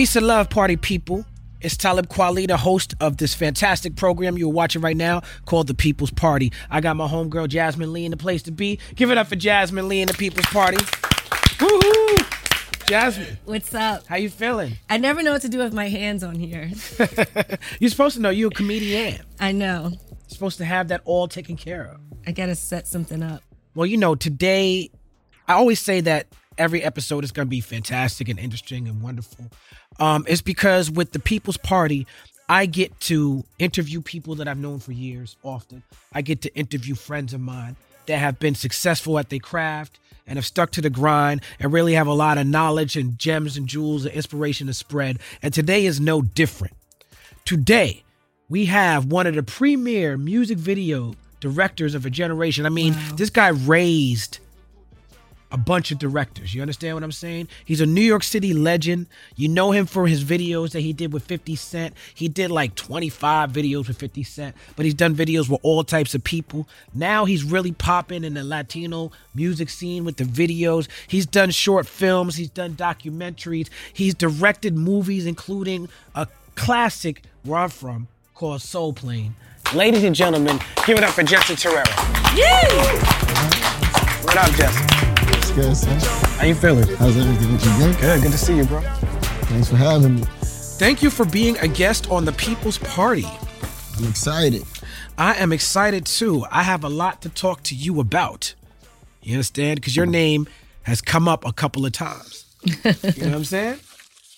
Peace and love, party people. It's Talib Kweli, the host of this fantastic program you're watching right now called The People's Party. I got my homegirl Jasmine Lee in the place to be. Give it up for Jasmine Lee in the People's Party. Woohoo! Jasmine, What's up? how you feeling? I never know what to do with my hands on here. You're supposed to know you're a comedian. I know. You're supposed to have that all taken care of. I gotta set something up. Well, you know, today, I always say that every episode is going to be fantastic and interesting and wonderful. Um, it's because with the People's Party, I get to interview people that I've known for years often. I get to interview friends of mine that have been successful at their craft and have stuck to the grind and really have a lot of knowledge and gems and jewels and inspiration to spread. And today is no different. Today, we have one of the premier music video directors of a generation. I mean, this guy raised a bunch of directors. You understand what I'm saying? He's a New York City legend. You know him for his videos that he did with 50 Cent. He did like 25 videos with 50 Cent, but he's done videos with all types of people. Now he's really popping in the Latino music scene with the videos. He's done short films, he's done documentaries, he's directed movies, including a classic where I'm from called Soul Plane. Ladies and gentlemen, give it up for Jesse Terrero. What up, Jesse? It's good, son. How you feeling? How's everything with you? Good? Good, good to see you, bro. Thanks for having me. Thank you for being a guest on the People's Party. I'm excited. I am excited too. I have a lot to talk to you about. You understand? Because your name has come up a couple of times. you know what I'm saying?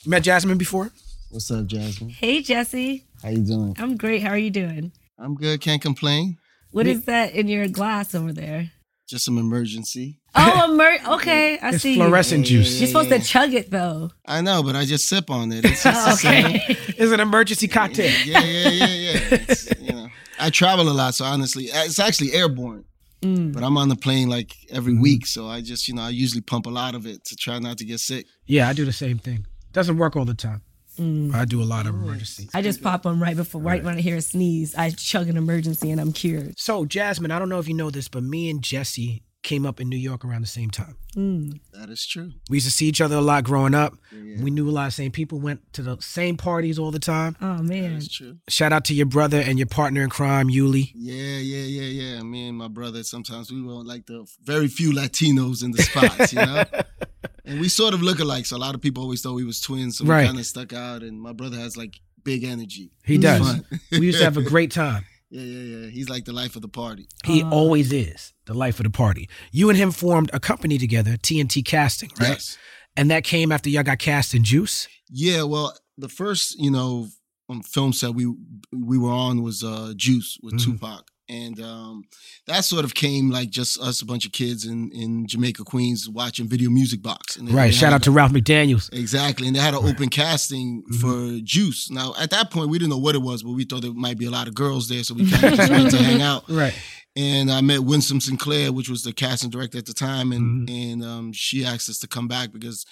You met Jasmine before? What's up, Jasmine? Hey Jesse. How you doing? I'm great. How are you doing? I'm good. Can't complain. What is that in your glass over there? Just some Emergen-C. Oh, a mer- okay. I It's see. fluorescent juice. You're supposed to chug it though. I know, but I just sip on it. It's just Oh, okay. It's an Emergen-C cocktail. Yeah, yeah, yeah, yeah. It's, you know, I travel a lot, so honestly, it's actually airborne. Mm. But I'm on the plane like every week, so I just, you know, I usually pump a lot of it to try not to get sick. Yeah, I do the same thing. Doesn't work all the time. Mm. I do a lot of Emergen-C. I just pop them right before, right when I hear a sneeze. I chug an Emergen-C and I'm cured. So, Jasmine, I don't know if you know this, but me and Jesse came up in New York around the same time. Mm. That is true. We used to see each other a lot growing up. We knew a lot of the same people, went to the same parties all the time. Oh man. That's true. Shout out to your brother and your partner in crime, Yuli. Yeah, yeah, yeah, yeah. Me and my brother, sometimes we were like the very few Latinos in the spots, you know? and we sort of look alike, so a lot of people always thought we was twins, so Right. we kind of stuck out. And my brother has like big energy. He It's does. we used to have a great time. yeah, yeah, yeah. He's like the life of the party. He always is the life of the party. You and him formed a company together, TNT Casting, right? Yes. And that came after y'all got cast in Juice. Yeah, well, the first, you know, um, film set we we were on was uh Juice with Mhm. Tupac. And um, that sort of came like just us, a bunch of kids in, in Jamaica, Queens, watching Video Music Box. And Right. Shout out to Ralph McDaniels. Exactly. And they had an open casting Mm-hmm. for Juice. Now, at that point, we didn't know what it was, but we thought there might be a lot of girls there. So we kind of just went to hang out. Right. And I met Winsome Sinclair, which was the casting director at the time. And, Mm-hmm. and um, she asked us to come back because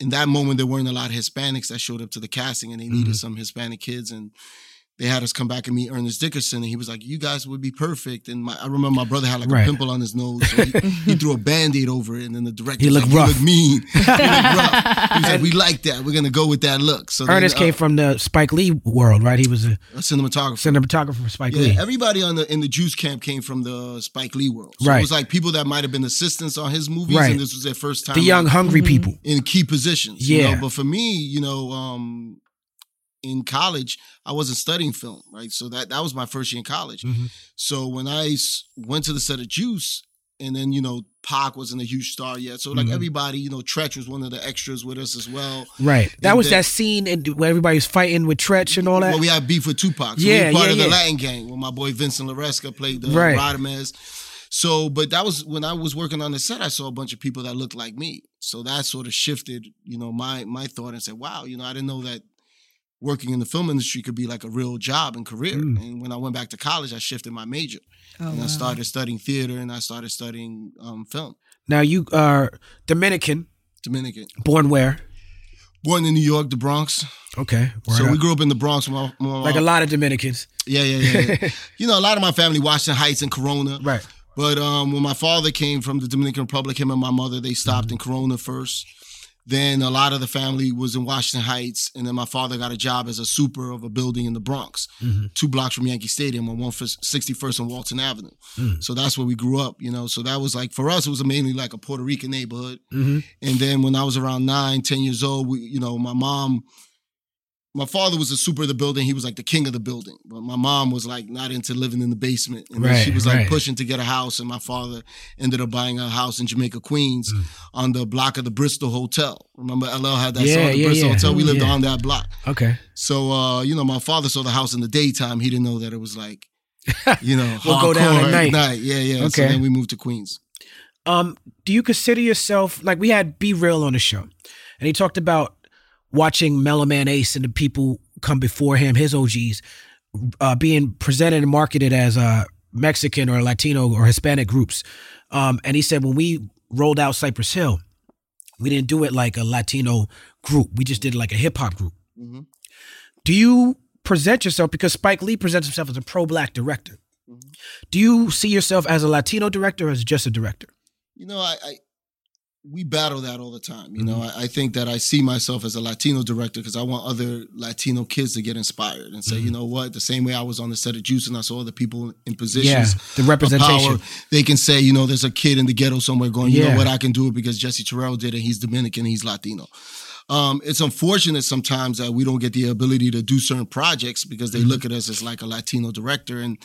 in that moment, there weren't a lot of Hispanics that showed up to the casting and they needed Mhm. some Hispanic kids. And they had us come back and meet Ernest Dickerson, and he was like, "You guys would be perfect." And my, I remember my brother had like Right. a pimple on his nose, so he, he threw a band-aid over it, and then the director He was looked like, rough. "You look mean." He looked rough. He was like, "We like that. We're gonna go with that look." So then, Ernest uh, came from the Spike Lee world, right? He was a a cinematographer. cinematographer for Spike Yeah, Lee. everybody on the in the Juice camp came from the Spike Lee world. So Right. it was like people that might have been assistants on his movies, Right. and this was their first time. the young, like, hungry people. in key positions. you Yeah. know? But for me, you know, um, in college, I wasn't studying film, right? So that that was my first year in college. Mhm. So I went to the set of Juice, and then you know, Pac wasn't a huge star yet. So like Mhm. everybody, you know, Treach was one of the extras with us as well. Right. That And was then- that scene in, where everybody was fighting with Treach and all that. Well, we had beef with Tupac. So Yeah, we were part yeah, of the yeah. Latin gang where my boy Vincent Laresca played the Right. So, but that was when I was working on the set. I saw a bunch of people that looked like me. So that sort of shifted, you know, my my thought and said, "Wow, you know, I didn't know that working in the film industry could be like a real job and career." Mm. And when I went back to college, I shifted my major Oh, and I started studying theater and I started studying um, film. Now you are Dominican, Dominican, born where? born in New York, the Bronx. Okay. so word we grew up in the Bronx. My, my, like a lot of Dominicans. Yeah, yeah, yeah. yeah. you know, a lot of my family, Washington Heights and Corona. Right. But um, when my father came from the Dominican Republic, him and my mother, they stopped Mm-hmm. in Corona first. Then a lot of the family was in Washington Heights, and then my father got a job as a super of a building in the Bronx, Mm-hmm. two blocks from Yankee Stadium on 161st and Walton Avenue. Mm. So that's where we grew up, you know. So that was like for us, it was mainly like a Puerto Rican neighborhood. Mhm. And then when I was around nine, ten years old, we, you know, my mom, my father was a super of the building. He was like the king of the building. But my mom was like not into living in the basement. And then she was like right. pushing to get a house. And my father ended up buying a house in Jamaica, Queens Mm. on the block of the Bristol Hotel. Remember LL had that Yeah, song, the yeah, Bristol yeah. Hotel? We lived on that block. Okay. So, uh, you know, my father saw the house in the daytime. He didn't know that it was like, you know, We'll go down at hardcore night. Yeah, yeah. So Okay. then we moved to Queens. Um, do you consider yourself like we had B-Real on the show, and he talked about watching Mellow Man Ace and the people come before him, his OGs, uh, being presented and marketed as uh, Mexican or Latino or Hispanic groups. Um, and he said when we rolled out Cypress Hill, we didn't do it like a Latino group. We just did it like a hip hop group. Mhm. Do you present yourself because Spike Lee presents himself as a pro black director? Mm-hmm. Do you see yourself as a Latino director or as just a director? you know, I, I we battle that all the time. You know, Mm-hmm. I, I think that I see myself as a Latino director because I want other Latino kids to get inspired and say, Mm-hmm. you know what, the same way I was on the set of Juice and I saw other people in positions. Yeah, the representation. Power, they can say, you know, there's a kid in the ghetto somewhere going, you Yeah. know what, I can do it because Jesse Terrero did it. He's Dominican, he's Latino. Um, it's unfortunate sometimes that we don't get the ability to do certain projects because they Mm-hmm. look at us as like a Latino director and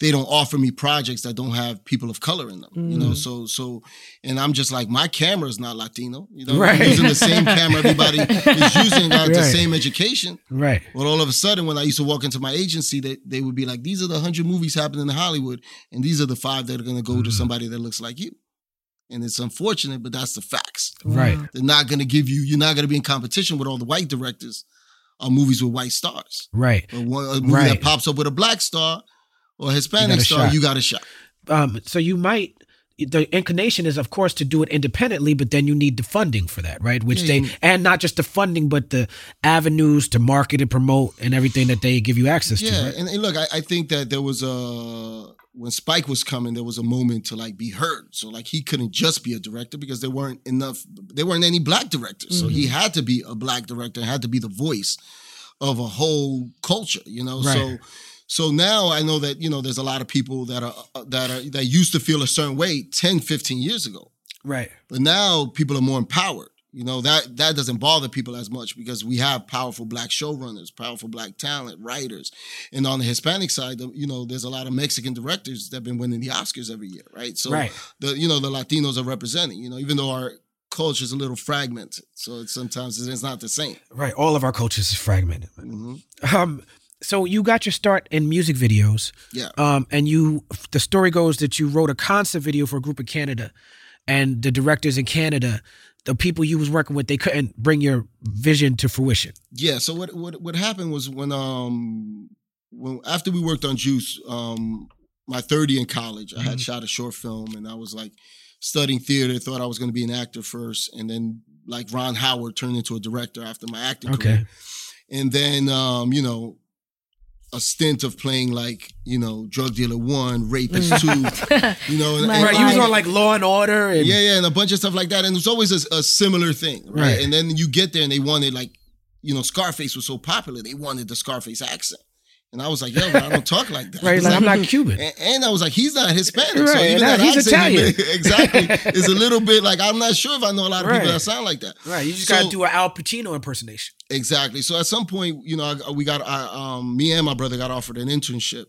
they don't offer me projects that don't have people of color in them. You know, Mm. so so and I'm just like my camera is not Latino. You know, Right. I'm using the same camera everybody is using, got the same education. Right. Well, all of a sudden, when I used to walk into my agency, they, they would be like, these are the 100 movies happening in Hollywood, and these are the five that are going to go to Mm. somebody that looks like you. And it's unfortunate, but that's the facts. Right. They're not going to give you, you're not going to be in competition with all the white directors on movies with white stars. Right. But one, a movie Right. that pops up with a black star or a Hispanic a star, shot. you got a shot. Um, so you might the inclination is of course to do it independently, but then you need the funding for that, right? Which Yeah, they and not just the funding, but the avenues to market and promote and everything that they give you access Yeah, to. Right? and, and look, I, I think that there was a when Spike was coming, there was a moment to like be heard. So like he couldn't just be a director because there weren't enough, there weren't any black directors. So Mm-hmm. he had to be a black director, had to be the voice of a whole culture, you know. So Right. so now I know that you know there's a lot of people that are uh, that are that used to feel a certain way 10, 15 years ago. Right. But now people are more empowered. You know, that that doesn't bother people as much because we have powerful black showrunners, powerful black talent, writers. And on the Hispanic side, you know, there's a lot of Mexican directors that have been winning the Oscars every year, right? So Right. the you know, the Latinos are representing, you know, even though our culture is a little fragmented. So it's, sometimes it's not the same. Right. All of our cultures is fragmented. Mhm. Um, so you got your start in music videos. Yeah. Um, and you, the story goes that you wrote a concert video for a group in Canada, and the directors in Canada, the people you was working with, they couldn't bring your vision to fruition. Yeah. So what what what happened was when um when after we worked on Juice, um my 30 in college, I had Mhm. shot a short film and I was like studying theater, thought I was going to be an actor first, and then like Ron Howard turned into a director after my acting Okay. career. And then um, you know, a stint of playing like, you know, drug dealer one, rapist mm. two, you know, and, My and- Right. You was on like Law and Order and yeah, yeah, and a bunch of stuff like that. And it was always a, a similar thing, right? Right. And then you get there and they wanted like, you know, Scarface was so popular, they wanted the Scarface accent. And I was like, yo, but I don't talk like that. right. It's Like, I'm not Cuban. and, and I was like, he's not Hispanic. so Right, even and that he's accent, Italian. exactly, is a little bit like, I'm not sure if I know a lot of people that sound like that. Right. You just So- got to do an Al Pacino impersonation. Exactly. So at some point, you know, I, we got, I, um, me and my brother got offered an internship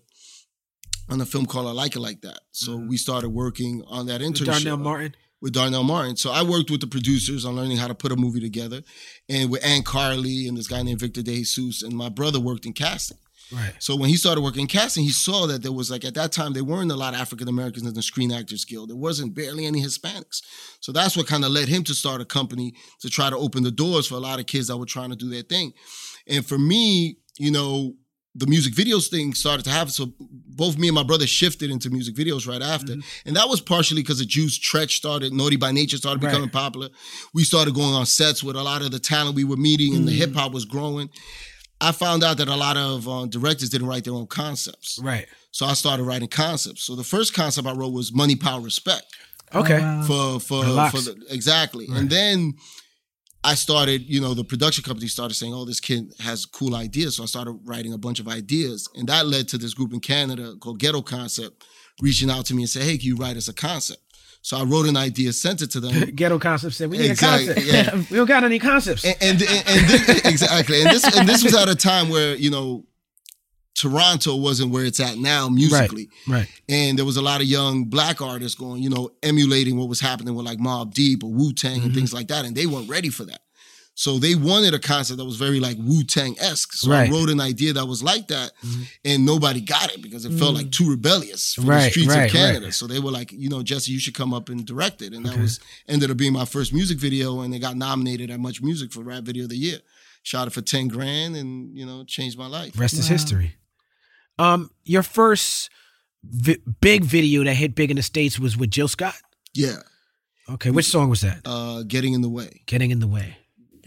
on a film called I Like It Like That. So we started working on that With internship Darnell Martin. with Darnell Martin. So I worked with the producers on learning how to put a movie together, and with Ann Carli and this guy named Victor De Jesus, and my brother worked in casting. Right. So when he started working in casting, he saw that there was like at that time there weren't a lot of African Americans in the Screen Actors Guild. There wasn't barely any Hispanics. So that's what kind of led him to start a company to try to open the doors for a lot of kids that were trying to do their thing. And for me, you know, the music videos thing started to happen. So both me and my brother shifted into music videos right after. Mm-hmm. And that was partially because the Juice Treach started, Naughty by Nature started Right. becoming popular. We started going on sets with a lot of the talent we were meeting and the Mm. hip hop was growing. I found out that a lot of uh, directors didn't write their own concepts. Right. So I started writing concepts. So the first concept I wrote was Money, Power, Respect Okay. wow. for for, The Lox. for the, exactly. Right. And then I started, you know, the production company started saying, "Oh, this kid has cool ideas." So I started writing a bunch of ideas, and that led to this group in Canada called Ghetto Concept reaching out to me and say, "Hey, can you write us a concept?" So I wrote an idea, sent it to them. Ghetto concept said we need Exactly, a concept. yeah. we don't got any concepts. and, and, and, and this, exactly, and this and this was at a time where you know Toronto wasn't where it's at now musically, right. and there was a lot of young black artists going, you know, emulating what was happening with like Mobb Deep or Wu Tang Mm-hmm. and things like that, and they weren't ready for that. So they wanted a concept that was very like Wu Tang esque. So Right. Mm-hmm. I wrote an idea that was like that, and nobody got it because it felt like too rebellious for the streets right, of Canada. right. So they were like, you know, Jesse, you should come up and direct it, and that was ended up being my first music video, and it got nominated at Much Music for Rap Video of the Year. Shot it for ten grand, and you know, changed my life. Rest is history. Um, your first vi- big video that hit big in the states was with Jill Scott. Yeah, Okay, which song was that? uh, getting in the way. Getting in the way.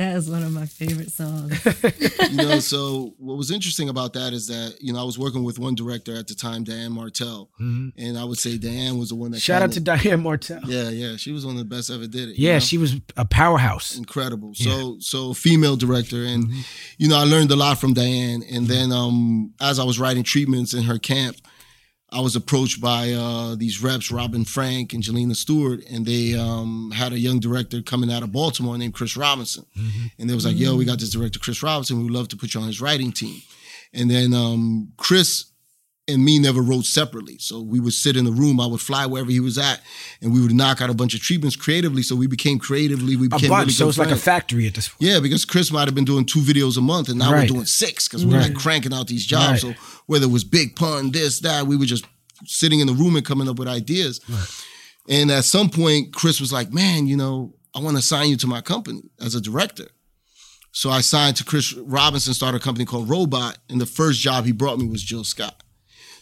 That is one of my favorite songs. you know, so what was interesting about that is that you know I was working with one director at the time, Diane Martel, Mhm. and I would say Diane was the one that Shout out to Diane Martel. yeah, yeah, she was one of the best ever did it. you Yeah, know? she was a powerhouse. incredible. So so female director, and you know I learned a lot from Diane. And then um as I was writing treatments in her camp, I was approached by uh these reps, Robin Frank and Jelena Stewart, and they um had a young director coming out of Baltimore named Chris Robinson. And they was like, yo, we got this director, Chris Robinson. We would love to put you on his writing team. And then um Chris and me never wrote separately. So we would sit in the room. I would fly wherever he was at, and we would knock out a bunch of treatments creatively. So we became creatively. We A became bunch. really so it's like a factory at this point. Yeah, because Chris might have been doing two videos a month, and now Right. we're doing six because we're like cranking out these jobs. Right. So whether it was big pun, this, that, we were just sitting in the room and coming up with ideas. And at some point, Chris was like, "Man, you know, I want to sign you to my company as a director." So I signed to Chris Robinson, started a company called Robot, and the first job he brought me was Jill Scott.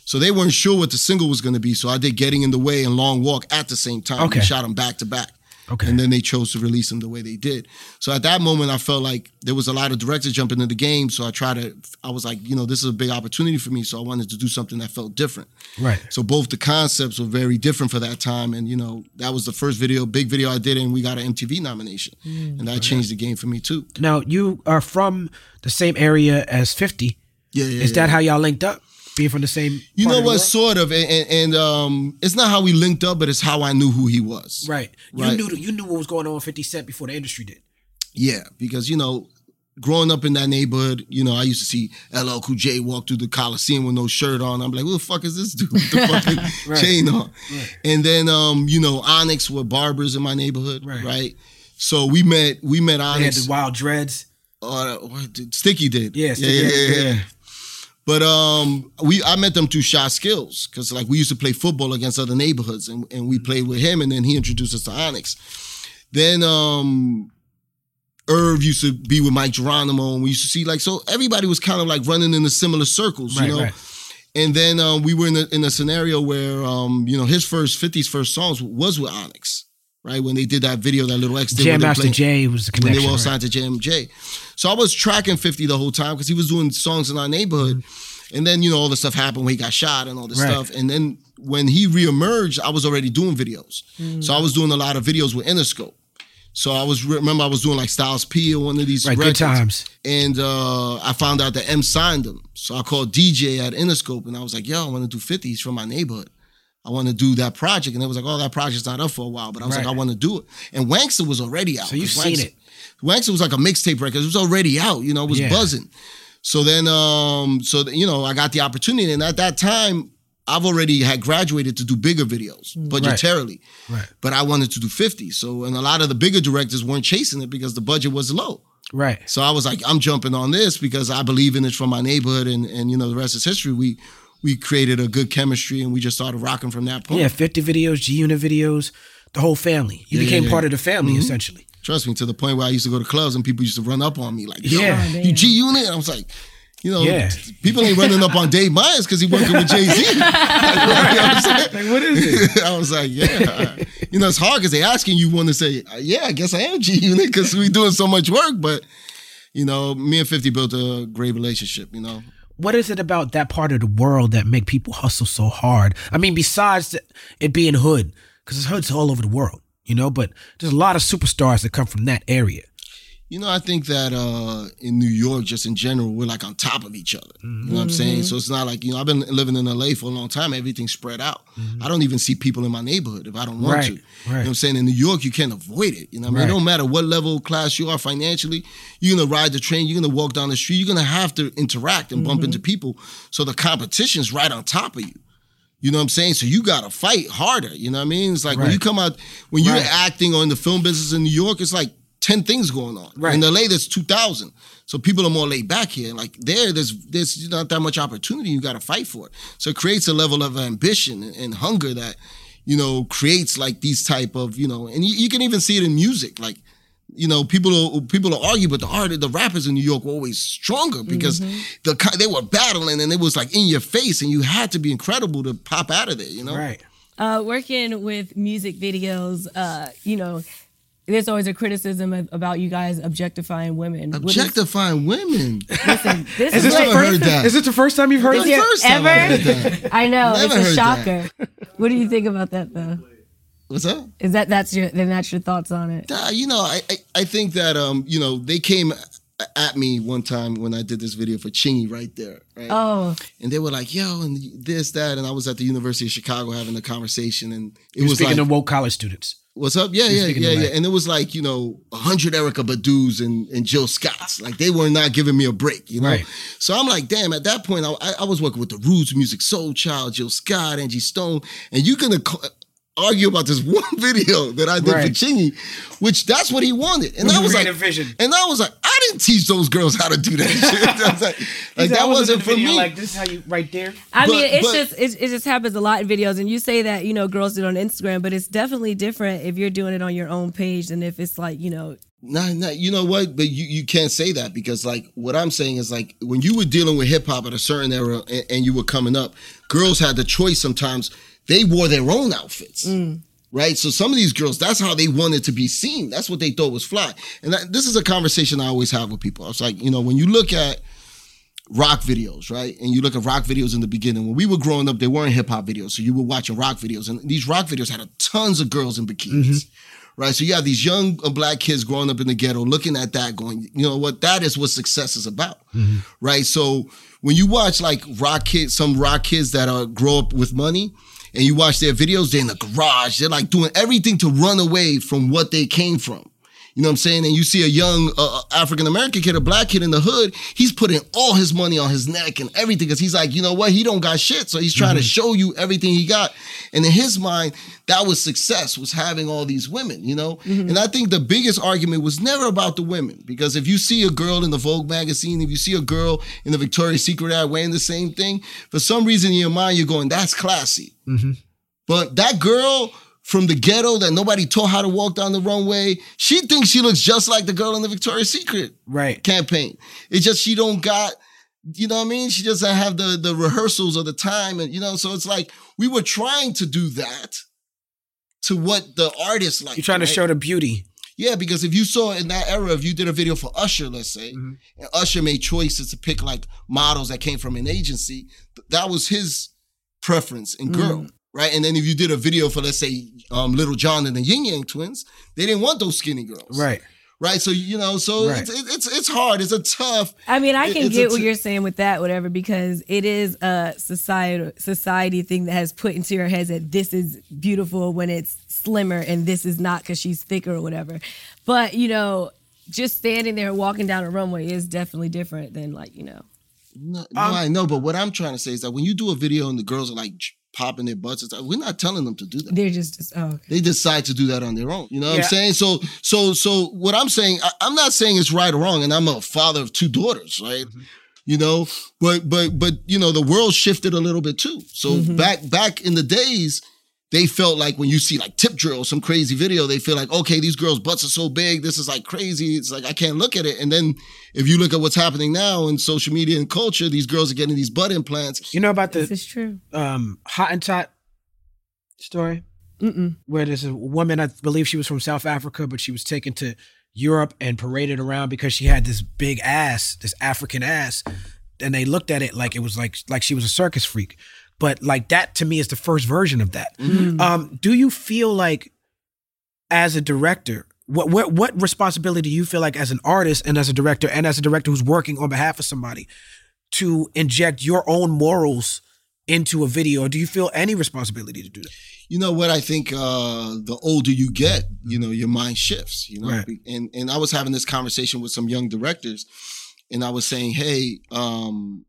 So they weren't sure what the single was going to be, so I did "Getting in the Way" and "Long Walk" at the same time. Okay. We shot them back to back. Okay. And then they chose to release them the way they did. So at that moment, I felt like there was a lot of directors jumping into the game. So I tried to, I was like, you know, this is a big opportunity for me. So I wanted to do something that felt different. Right. So both the concepts were very different for that time. And, you know, that was the first video, big video I did, and we got an MTV nomination. Mm. and that changed the game for me too. Now you are from the same area as Fifty. Yeah, yeah. Is yeah. that how y'all linked up? Being from the same. You know the what? Sort of. And, and, and um, it's not how we linked up, but it's how I knew who he was. Right. You Right. knew you knew what was going on with Fifty Cent before the industry did. Yeah, because you know, growing up in that neighborhood, you know, I used to see LL Cool J walk through the Coliseum with no shirt on. I'm like, who the fuck is this dude with the fucking Right. chain on? And then, um, you know, Onyx were barbers in my neighborhood, Right. right? So we met, we met They had the wild dreads. uh, what did- Sticky did, Yeah, Sticky yeah, yeah, yeah. yeah. But um, we I met them through Shot Skills because like we used to play football against other neighborhoods and, and we played with him and then he introduced us to Onyx. Then um, Irv used to be with Mic Geronimo and we used to see like so everybody was kind of like running in the similar circles, Right, you know. right. And then um, we were in a, in a scenario where um, you know his first 50's first songs was with Onyx, right? When they did that video that Little X did Jam Master playing- J was the when they were all right. signed to JMJ. So I was tracking 50 the whole time because he was doing songs in our neighborhood. And then, you know, all the stuff happened when he got shot and all this Right. stuff. And then when he reemerged, I was already doing videos. So I was doing a lot of videos with Interscope. So I was remember I was doing like Styles P or one of these Right, good times. And uh, I found out that M signed him. So I called DJ at Interscope and I was like, yo, I want to do 50. He's from my neighborhood. I want to do that project. And they was like, oh, that project's not up for a while. But I was Right. like, I want to do it. And Wankster was already out. So you've 'cause seen it. Wankster was like a mixtape record. It was already out. You know, it was Yeah. buzzing. So then, um, so you know, I got the opportunity, and at that time, I've already had graduated to do bigger videos budgetarily, Right. but I wanted to do fifty. So, and a lot of the bigger directors weren't chasing it because the budget was low. Right. So I was like, I'm jumping on this because I believe in it from my neighborhood, and and you know the rest is history. We we created a good chemistry, and we just started rocking from that point. Yeah, 50 videos, G Unit videos, the whole family. You Yeah, became yeah, part of the family Mhm. essentially. Trust me, to the point where I used to go to clubs and people used to run up on me like, Yeah. You. G Unit? And I was like, you know, Yeah. people ain't running up on Dave Meyers because he working with Jay Z. Like, what is it? I was like, yeah. You know, it's hard because they asking you want to say, uh, yeah, I guess I am G Unit because we doing so much work. But, you know, me and 50 built a great relationship, you know. What is it about that part of the world that make people hustle so hard? I mean, besides it being hood, because it's hoods all over the world, you know. But there's a lot of superstars that come from that area. You know, I think that uh, in New York, just in general, we're like on top of each other. You know what I'm saying? Mm-hmm. So it's not like, you know, I've been living in LA for a long time. Everything's spread out. Mm-hmm. I don't even see people in my neighborhood if I don't want Right, to. You know what I'm saying? In New York, you can't avoid it. You know what I mean? Right. It don't matter what level of class you are financially, you're going to ride the train, you're going to walk down the street, you're going to have to interact and bump mm-hmm. into people. So the competition's right on top of you. You know what I'm saying? So you got to fight harder. You know what I mean? It's like when you come out, when you're Right. acting or in the film business in New York, it's like 10 things going on. Right. In LA, there's 2,000. So people are more laid back here. Like there, there's there's not that much opportunity. You got to fight for it. So it creates a level of ambition and, and hunger that, you know, creates like these type of, you know, and you, you can even see it in music. Like, you know, people people will argue, but the art, the rappers in New York were always stronger because the they were battling and it was like in your face, and you had to be incredible to pop out of there. You know, Right. Uh, working with music videos, uh, you know, there's always a criticism of, about you guys objectifying women. What is- objectifying women. listen, this Is is, this what, the Never first? heard that. Is it the first time you've heard Is this? there First time I ever? heard that. I know Never it's a heard that. shocker. What do you think about that though? What's up? Is that that's your then that's your thoughts on it? Nah, you know, I, I I think that um, you know, they came at me one time when I did this video for Chingy right there, right? Oh, And they were like, "Yo," and this, that, and I was at the University of Chicago having a conversation, and it You're was speaking like, to woke college students. "What's up?" Yeah, yeah, yeah, yeah. And it was like, you know, a hundred Erykah Badu's and and Jill Scotts, like they were not giving me a break, you know. Right. So I'm like, damn. At that point, I, I- was working with the Roots Musiq Soulchild, Jill Scott, Angie Stone, and you're gonna argue about this one video that I did for Right. Chingy, which that's what he wanted, and I was like, vision. and I was like, I didn't teach those girls how to do that shit. Was like, like, that wasn't for me. Like this is how you right there. I But- mean, it's but- just it, it just happens a lot in videos, and you say that you know girls do it on Instagram, but it's definitely different if you're doing it on your own page than if it's like you know Nah, nah, you know what? But you, you can't say that because like what I'm saying is like when you were dealing with hip hop at a certain era and, and you were coming up, girls had the choice sometimes. They wore their own outfits. Mm. Right, so some of these girls, that's how they wanted to be seen. That's what they thought was fly. And that, this is a conversation I always have with people. I was like, you know, when you look at rock videos, right? And you look at rock videos in the beginning. When we were growing up, they weren't hip hop videos. So you were watching rock videos. And these rock videos had a tons of girls in bikinis. Mm-hmm. Right. So you have these young uh, black kids growing up in the ghetto looking at that, going, you know what, that is what success is about. Mm-hmm. Right. So when you watch like rock kids, some rock kids that are grow up with money, and you watch their videos, they're in the garage. They're like doing everything to run away from what they came from. You know what I'm saying? And you see a young uh, uh African American kid, a black kid in the hood, he's putting all his money on his neck and everything because he's like, you know what? He don't got shit. So he's trying to mm-hmm. show you everything he got. And in his mind, that was success, was having all these women, you know? Mm-hmm. And I think the biggest argument was never about the women because if you see a girl in the Vogue magazine, if you see a girl in the Victoria's Secret ad wearing the same thing, for some reason in your mind, you're going, that's classy. Mm-hmm. But that girl from the ghetto that nobody taught how to walk down the runway, she thinks she looks just like the girl in the Victoria's Secret Right. campaign. It's just she don't got, you know what I mean? She doesn't have the the rehearsals or the time, and you know, so it's like we were trying to do that to what the artist like. You're trying to show the beauty. Yeah, because if you saw in that era, if you did a video for Usher, let's say, Mm-hmm. and Usher made choices to pick like models that came from an agency, that was his preference in girl, Mm. Right? And then if you did a video for, let's say, um, Lil Jon and the Ying Yang Twins, they didn't want those skinny girls, Right. Right. So you know, so Right. it's, it's it's hard. It's a tough. I mean, I can it's a get what t- you're saying with that, whatever, because it is a society society thing that has put into your heads that this is beautiful when it's slimmer and this is not because she's thicker or whatever. But you know, just standing there walking down a runway is definitely different than like you know. No, no, I know, but what I'm trying to say is that when you do a video and the girls are like j- popping their butts. and stuff. We're not telling them to do that. They're just, just oh, okay. They decide to do that on their own. You know what Yeah. I'm saying? So, so, so what I'm saying, I, I'm not saying it's right or wrong, and I'm a father of two daughters, right? Mm-hmm. You know, but but but you know, the world shifted a little bit too. So Mm-hmm. back back in the days, they felt like when you see like tip drill, some crazy video, they feel like, okay, these girls' butts are so big, this is like crazy. It's like I can't look at it. And then if you look at what's happening now in social media and culture, these girls are getting these butt implants. You know about the This the is true. um, Hottentot story? Mm-mm. where there's a woman, I believe she was from South Africa, but she was taken to Europe and paraded around because she had this big ass, this African ass. And they looked at it like it was like like she was a circus freak. But like that to me is the first version of that. Um, do you feel like as a director, what what what responsibility do you feel like as an artist and as a director and as a director who's working on behalf of somebody to inject your own morals into a video? Or do you feel any responsibility to do that? you know what I think uh the older you get, you know, your mind shifts, you know. Right. And and I was having this conversation with some young directors and I was saying, "Hey, um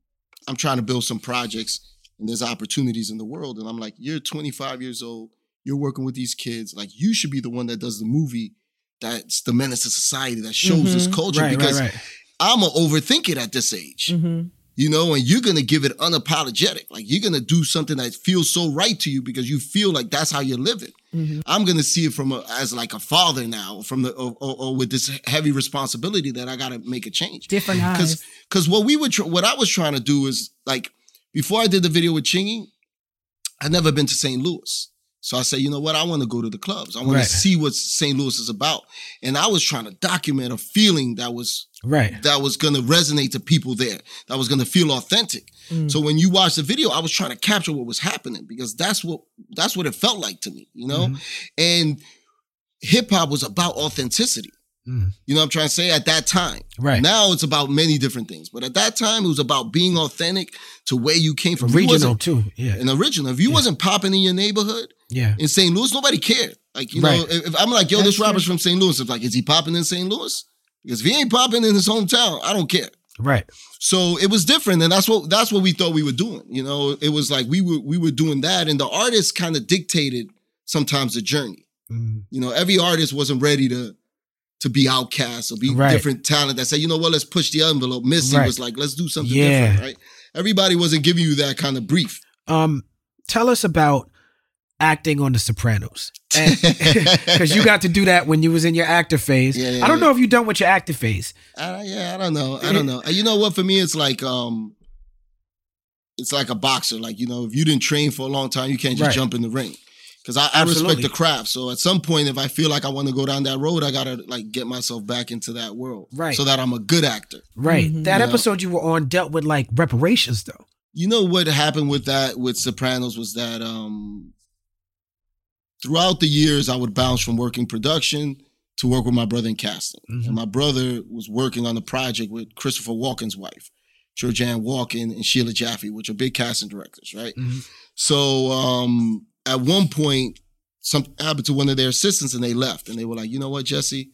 I'm trying to build some projects and there's opportunities in the world." And I'm like, "You're 25 years old. You're working with these kids. Like you should be the one that does the movie that's the menace to society that shows this culture Right, because right, right. I'm gonna overthink it at this age Mm-hmm. you know, and you're gonna give it unapologetic. Like you're gonna do something that feels so right to you because you feel like that's how you're living. Mm-hmm. I'm gonna see it from a, as like a father now, from the or, or, or with this heavy responsibility that I gotta make a change. Different eyes. Because because what we were tr- what I was trying to do is like before I did the video with Chingy, I'd never been to St. Louis. So I said, you know what? I want to go to the clubs. I want Right. to see what St. Louis is about. And I was trying to document a feeling that was Right. that was going to resonate to people there that was going to feel authentic Mm. so when you watch the video i was trying to capture what was happening because that's what that's what it felt like to me you know Mhm. and hip-hop was about authenticity Mm. you know what i'm trying to say at that time Right. now it's about many different things but at that time it was about being authentic to where you came from Regional too. Yeah. an original if you wasn't popping in your neighborhood Yeah. in st louis nobody cared like you know if, if i'm like yo That's this true. rapper's from st louis it's like is he popping in st louis because if he ain't popping in his hometown i don't care Right. so it was different, and that's what that's what we thought we were doing. You know, it was like we were we were doing that, and the artist kind of dictated sometimes the journey. Mm. You know, every artist wasn't ready to to be outcast or be Right. different talent that said, you know what, let's push the envelope. Missy Right. was like, let's do something Yeah. different, right? Everybody wasn't giving you that kind of brief. Um, tell us about acting on The Sopranos, because you got to do that when you was in your actor phase. Yeah, yeah, I don't know if you done with your actor phase. I, yeah, I don't know. I don't know. You know what? For me, it's like um, it's like a boxer. Like you know, if you didn't train for a long time, you can't just Right. jump in the ring. Because I, I respect the craft. So at some point, if I feel like I want to go down that road, I gotta like get myself back into that world, Right. So that I'm a good actor. Right. Mhm. That Yeah. episode you were on dealt with like reparations, though. You know what happened with that with Sopranos was that um, throughout the years, I would bounce from working production to work with my brother in casting. Mhm. And my brother was working on the project with Christopher Walken's wife, Georgianne Walken and Sheila Jaffe, which are big casting directors, right? Mhm. So um, at one point, something happened to one of their assistants and they left. And they were like, you know what, Jesse?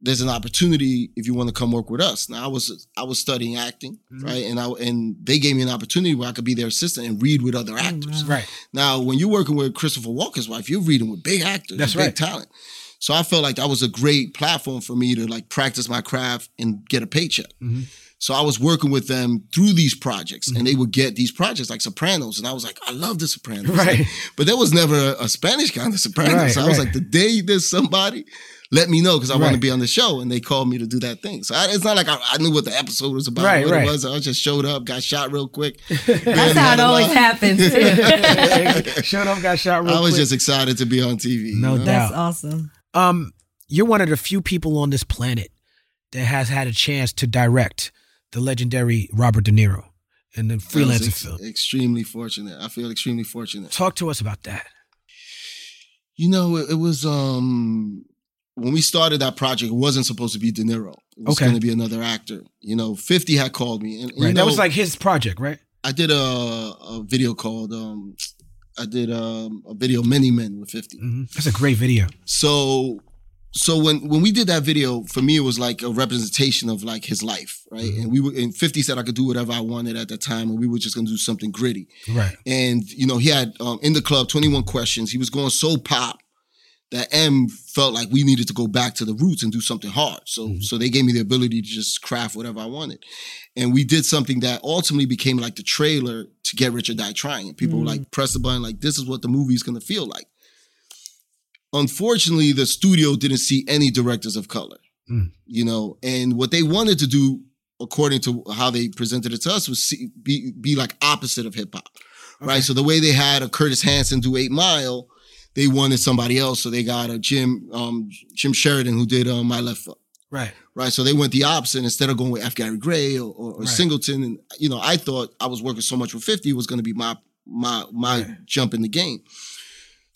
There's an opportunity if you want to come work with us. Now I was I was studying acting, Mhm. right? And I and they gave me an opportunity where I could be their assistant and read with other actors. wow. Right. Now, when you're working with Christopher Walken's wife, you're reading with big actors, That's big right. talent. So I felt like that was a great platform for me to like practice my craft and get a paycheck. Mhm. So I was working with them through these projects, Mm-hmm. and they would get these projects like Sopranos, and I was like, I love the Sopranos, Right. But there was never a, a Spanish kind of Sopranos. Right, so I was like, the day there's somebody, let me know because I want to be on the show, and they called me to do that thing. So I, it's not like I, I knew what the episode was about, Right, what right. it was. I just showed up, got shot real quick. That's how it always happens. Showed up, got shot real I was quick. just excited to be on TV. No you know? doubt. That's awesome. um, you're one of the few people on this planet that has had a chance to direct the legendary Robert De Niro in the freelancer ex- film. Extremely fortunate. I feel extremely fortunate. Talk to us about that. You know, it, it was um when we started that project, it wasn't supposed to be De Niro. It was Okay. going to be another actor. You know, 50 had called me. And, and, Right. you that was like his project, right? I did a, a video called, um, I did um, a video Many Men with 50. hmm That's a great video. So so when when we did that video, for me it was like a representation of like his life, right? Mm-hmm. And we were and 50 said I could do whatever I wanted at that time, and we were just gonna do something gritty. Right. And you know, he had um, in the club 21 questions. He was going so pop that M felt like we needed to go back to the roots and do something hard. So Mm-hmm. so they gave me the ability to just craft whatever I wanted. And we did something that ultimately became like the trailer to Get Rich or Die Trying. And people were Mm. like press the button, like this is what the movie's gonna feel like. Unfortunately, the studio didn't see any directors of color. Mm. You know, and what they wanted to do, according to how they presented it to us, was see, be be like opposite of hip hop. Right. So the way they had a Curtis Hanson do Eight Mile, they wanted somebody else. So they got a Jim um, Jim Sheridan who did um, My Left Foot. Right. Right. So they went the opposite instead of going with F. Gary Gray or, or, or Right. Singleton. And you know, I thought I was working so much with 50 it was gonna be my my my Right. jump in the game.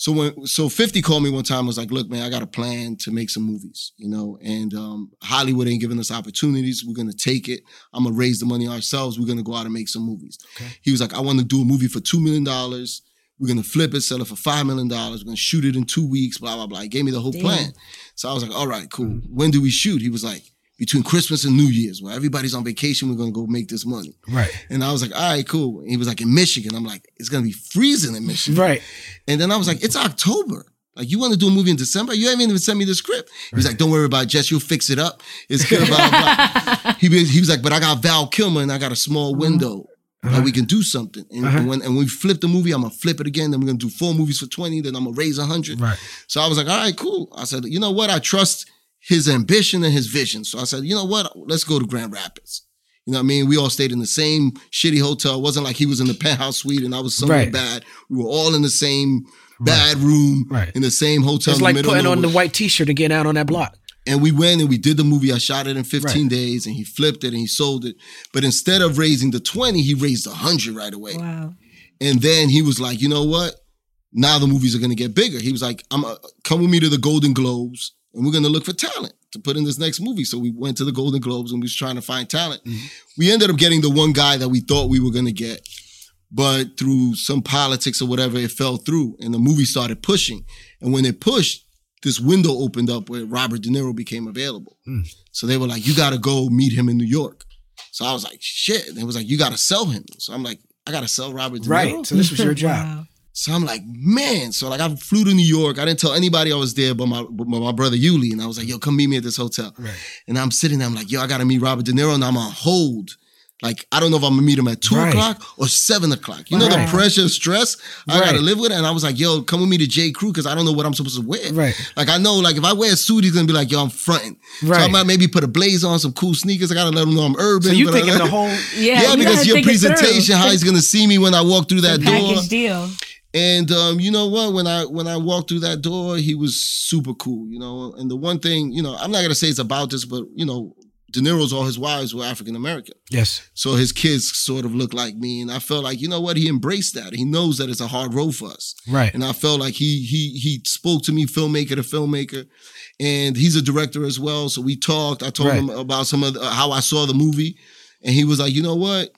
So when so 50 called me one time, was like, look, man, I got a plan to make some movies, you know, and um, Hollywood ain't giving us opportunities. We're gonna take it. I'm gonna raise the money ourselves. We're gonna go out and make some movies. Okay. He was like, I want to do a movie for two million dollars. We're gonna flip it, sell it for five million dollars. We're gonna shoot it in two weeks. Blah blah blah. He gave me the whole Damn. plan. So I was like, all right, cool. When do we shoot? He was like, between Christmas and New Year's, where everybody's on vacation, we're gonna go make this money. Right. And I was like, all right, cool. And he was like, in Michigan. I'm like, it's gonna be freezing in Michigan. Right. And then I was like, it's October. Like, you want to do a movie in December? You haven't even sent me the script. He was like, don't worry about it, Jess. You'll fix it up. It's good. Blah, blah. he, was, he was like, but I got Val Kilmer and I got a small window that we can do something. And, Uh-huh. when, and when we flip the movie, I'm going to flip it again. Then we're going to do four movies for 20. Then I'm going to raise a 100. Right. So I was like, all right, cool. I said, you know what? I trust his ambition and his vision. So I said, you know what? Let's go to Grand Rapids. You know what I mean? We all stayed in the same shitty hotel. It wasn't like he was in the penthouse suite and I was somewhere Right. bad. We were all in the same bad room Right. in the same hotel. It's in like middle putting on the white T-shirt and getting out on that block. And we went and we did the movie. I shot it in 15 Right. days and he flipped it and he sold it. But instead of raising the 20, he raised 100 right away. Wow. And then he was like, you know what? Now the movies are going to get bigger. He was like, I'm uh, come with me to the Golden Globes and we're going to look for talent to put in this next movie. So we went to the Golden Globes and we was trying to find talent. Mm-hmm. We ended up getting the one guy that we thought we were going to get. But through some politics or whatever, it fell through and the movie started pushing. And when it pushed, this window opened up where Robert De Niro became available. Hmm. So they were like, you got to go meet him in New York. So I was like, shit. And it was like, you got to sell him. So I'm like, I got to sell Robert De Niro. Right. So this was your job. Wow. So I'm like, man. So like I flew to New York. I didn't tell anybody I was there but my but my brother Yuli. And I was like, yo, come meet me at this hotel. Right. And I'm sitting there, I'm like, yo, I gotta meet Robert De Niro. And I'm on hold. Like, I don't know if I'm gonna meet him at two Right. o'clock or seven o'clock. You know Right. the pressure, stress I gotta live with. It. And I was like, yo, come with me to J. Crew because I don't know what I'm supposed to wear. Right. Like I know, like if I wear a suit, he's gonna be like, yo, I'm fronting. Right. So I might maybe put a blaze on, some cool sneakers. I gotta let him know I'm urban. So you but I- thinking the whole Yeah, yeah, you because your think it through. presentation, how he's gonna see me when I walk through that door. Package deal. And um, you know what? When I when I walked through that door, he was super cool. You know, and the one thing, you know, I'm not gonna say it's about this, but you know, De Niro's all his wives were African American, Yes. so his kids sort of look like me, and I felt like you know what? He embraced that. He knows that it's a hard road for us, Right. and I felt like he he he spoke to me, filmmaker to filmmaker, and he's a director as well. So we talked. I told Right. him about some of the, how I saw the movie, and he was like, you know what?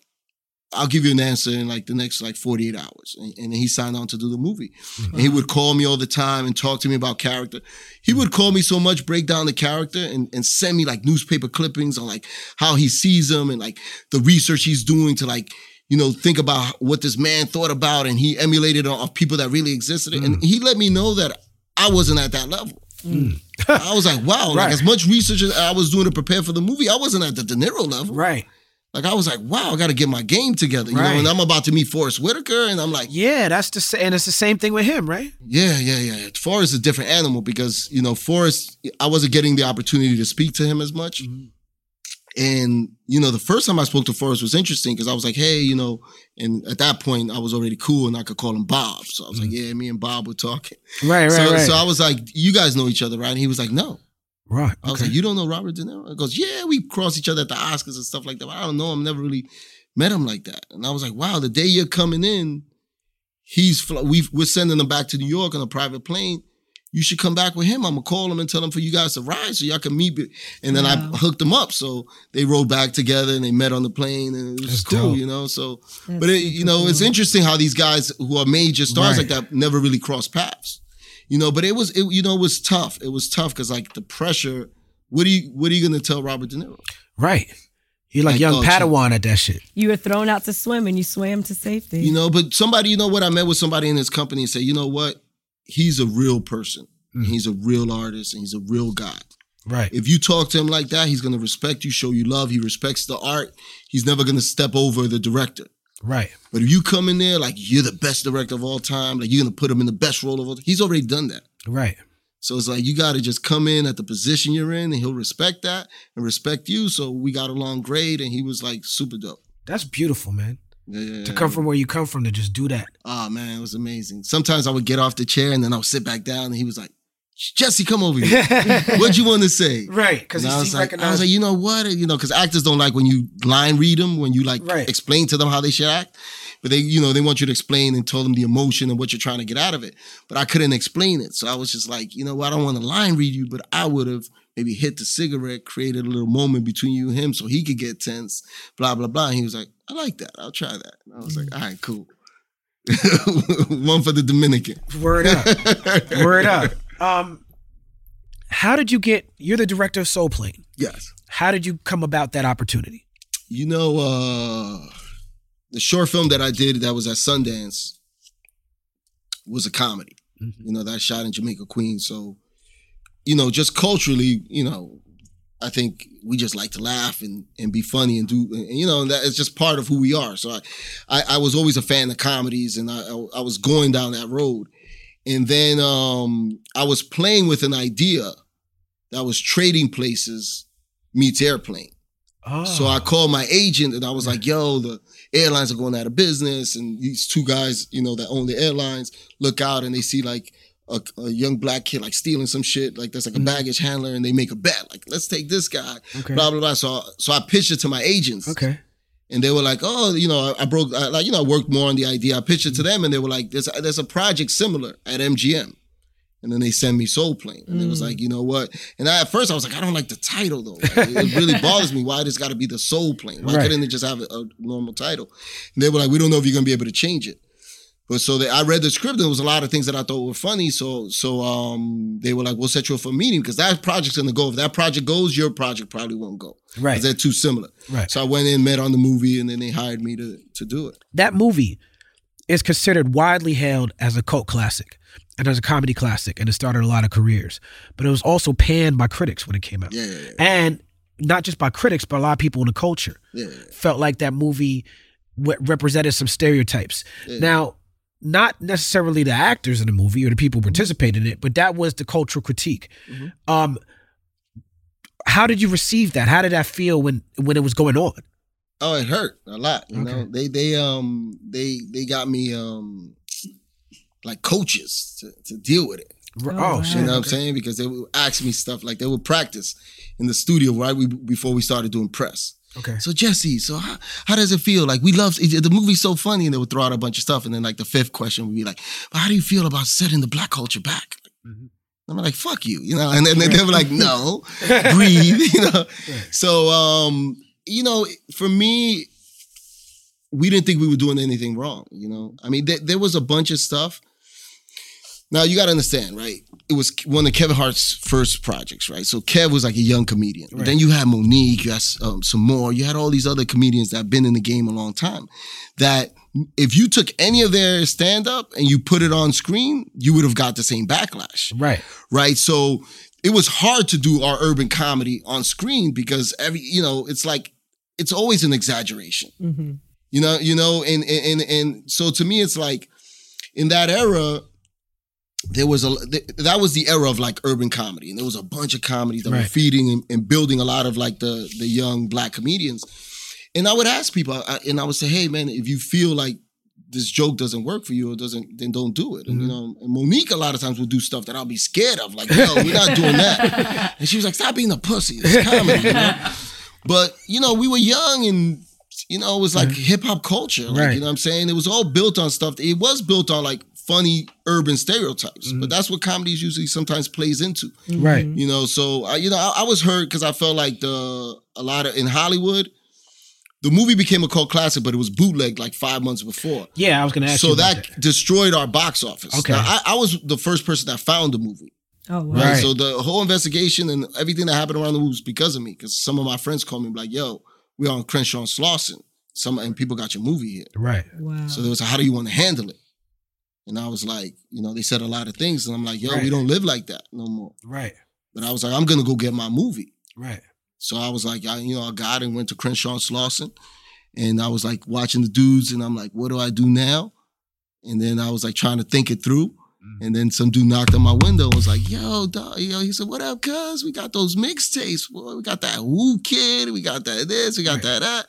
I'll give you an answer in like the next like 48 hours. And, and he signed on to do the movie. And he would call me all the time and talk to me about character. He would call me so much, break down the character and, and send me like newspaper clippings on like how he sees them and like the research he's doing to like, you know, think about what this man thought about and he emulated on of people that really existed. And mm. he let me know that I wasn't at that level. Mm. I was like, wow, like as much research as I was doing to prepare for the movie, I wasn't at the De Niro level. Right. Like I was like, wow, I got to get my game together, you Right. know. And I'm about to meet Forest Whitaker, and I'm like, Yeah, that's the and it's the same thing with him, right? yeah, yeah, yeah. Forest is a different animal because you know Forest, I wasn't getting the opportunity to speak to him as much. Mm-hmm. And you know, the first time I spoke to Forest was interesting because I was like, hey, you know, and at that point I was already cool and I could call him Bob. So I was like, mm-hmm. yeah, me and Bob were talking. Right. Right. so, right. so I was like, you guys know each other, right? And he was like, no. Right. I was okay. like, you don't know Robert De Niro? He goes, yeah, we crossed each other at the Oscars and stuff like that. But I don't know him. Never really met him like that. And I was like, wow, the day you're coming in, he's fl- we we're sending him back to New York on a private plane. You should come back with him. I'm gonna call him and tell him for you guys to ride so y'all can meet. And then Wow. I hooked them up. So they rode back together and they met on the plane and it was That's cool, dope. you know. So, That's but it, you super know, it's interesting how these guys who are major stars Right. like that never really cross paths. You know. But it was, it, you know, it was tough. It was tough because like the pressure. What are you, what are you gonna tell Robert De Niro? Right. You're like, Like, young oh, Padawan at that shit. You were thrown out to swim and you swam to safety. You know, but somebody, you know what? I met with somebody in his company and said, you know what? He's a real person. Mm. He's a real artist and he's a real guy. Right. If you talk to him like that, he's gonna respect you, show you love. He respects the art. He's never gonna step over the director. Right. But if you come in there like you're the best director of all time, like you're gonna put him in the best role of all, he's already done that. Right. So it's like you got to just come in at the position you're in, and he'll respect that and respect you. So we got along great, and he was like super dope. That's beautiful, man. Yeah, yeah, To come from where you come from to just do that. Oh man, it was amazing. Sometimes I would get off the chair and then I would sit back down, and he was like, "Jesse, come over here. What'd you want to say?" Right. Because I was like, I was like, you know what? You know, because actors don't like when you line read them, when you like Right. explain to them how they should act. But they, you know, they want you to explain and tell them the emotion and what you're trying to get out of it. But I couldn't explain it. So I was just like, you know what? I don't want to line read you, but I would have maybe hit the cigarette, created a little moment between you and him so he could get tense, blah, blah, blah. And he was like, I like that. I'll try that. And I was like, mm. all right, cool. One for the Dominican. Word up. Word up. Um, how did you get? You're the director of Soul Plane. Yes. How did you come about that opportunity? You know, uh the short film that I did that was at Sundance was a comedy. You know, that shot in Jamaica, Queens. So, you know, just culturally, you know, I think we just like to laugh and, and be funny and do, and, you know, and that is just part of who we are. So I, I, I was always a fan of comedies and I, I, I was going down that road. And then um, I was playing with an idea that was trading places meets airplane. Oh, So I called my agent and I was like, yo, the airlines are going out of business. And these two guys, you know, that own the airlines look out and they see like a, a young black kid like stealing some shit. Like that's like a baggage handler and they make a bet. Like, let's take this guy, Okay. blah, blah, blah. So, so I pitched it to my agents okay. And they were like, oh, you know, I, broke, I, like, you know, I worked more on the idea. I pitched it to them and they were like, there's, there's a project similar at MGM. And then they send me Soul Plane. And it was mm. like, you know what? And I, at first I was like, I don't like the title though. Like, it really bothers me. Why does it got to be the Soul Plane? Why Right. couldn't it just have a, a normal title? And they were like, we don't know if you're gonna be able to change it. But so they, I read the script there was a lot of things that I thought were funny. So so um they were like, we'll set you up for a meeting because that project's gonna go. If that project goes, your project probably won't go. Right. Because they're too similar. Right. So I went in, met on the movie, and then they hired me to to do it. That movie is considered widely hailed as a cult classic and as a comedy classic, and it started a lot of careers. But it was also panned by critics when it came out, Yeah, yeah, yeah. and not just by critics, but a lot of people in the culture. yeah. felt like that movie w- represented some stereotypes. Now, not necessarily the actors in the movie or the people who participated in it, but that was the cultural critique. Um, how did you receive that? How did that feel when when it was going on? Oh, it hurt a lot. You know, they they um they they got me um like coaches to, to deal with it. Oh, wow. shit! You know what I'm okay. saying? Because they would ask me stuff like they would practice in the studio right we, before we started doing press. Okay. So Jesse, so how, how does it feel? Like we love the movie's so funny, and they would throw out a bunch of stuff, and then like the fifth question would be like, "But how do you feel about setting the black culture back?" Mhm. I'm like, "Fuck you," you know, and then they were like, "No, breathe," you know. So, um, you know, for me, we didn't think we were doing anything wrong. You know, I mean, there, there was a bunch of stuff. Now you got to understand, right? It was one of Kevin Hart's first projects, right? So Kev was like a young comedian. But Then you had Mo'Nique, you had um, some more. You had all these other comedians that have been in the game a long time. That if you took any of their stand up and you put it on screen, you would have got the same backlash Right. right? So it was hard to do our urban comedy on screen because every you know it's like it's always an exaggeration, Mm-hmm. you know, you know, and and and, and so to me it's like in that era. There was a that was the era of like urban comedy, and there was a bunch of comedies that were feeding and, and building a lot of like the the young black comedians. And I would ask people, I, and I would say, "Hey, man, if you feel like this joke doesn't work for you or doesn't, then don't do it." And you mm-hmm. know, and Mo'Nique a lot of times will do stuff that I'll be scared of, like, no we're not doing that." And she was like, "Stop being a pussy. It's comedy." You know? But you know, we were young and. You know, it was like hip hop culture. Like, Right. You know what I'm saying? It was all built on stuff. It was built on like funny urban stereotypes. But mm-hmm. that's what comedy usually sometimes plays into Right. Mm-hmm. you know so I, you know I, I was hurt because i felt like the a lot of in hollywood the movie became a cult classic, but it was bootleg like five months before. Yeah, I was gonna ask So you about that, destroyed our box office. Okay. Now, I, I was the first person that found the movie. Oh wow. Right? Right. So the whole investigation and everything that happened around the movie was because of me. Because some of my friends called me like, "Yo, we're on Crenshaw and Slauson. Some and people got your movie here." Right. Wow. So there was, "How do you want to handle it?" And I was like, you know, they said a lot of things, and I'm like, "Yo, we don't live like that no more." Right. But I was like, "I'm gonna go get my movie." Right. So I was like, I, you know, I got and went to Crenshaw Slauson, and I was like watching the dudes, and I'm like, what do I do now? And then I was like trying to think it through. Mm. And then some dude knocked on my window and was like, yo, dog, yo, he said, what up, cuz? We got those mixtapes, boy. We got that Woo Kid, we got that this, we got Right. that that.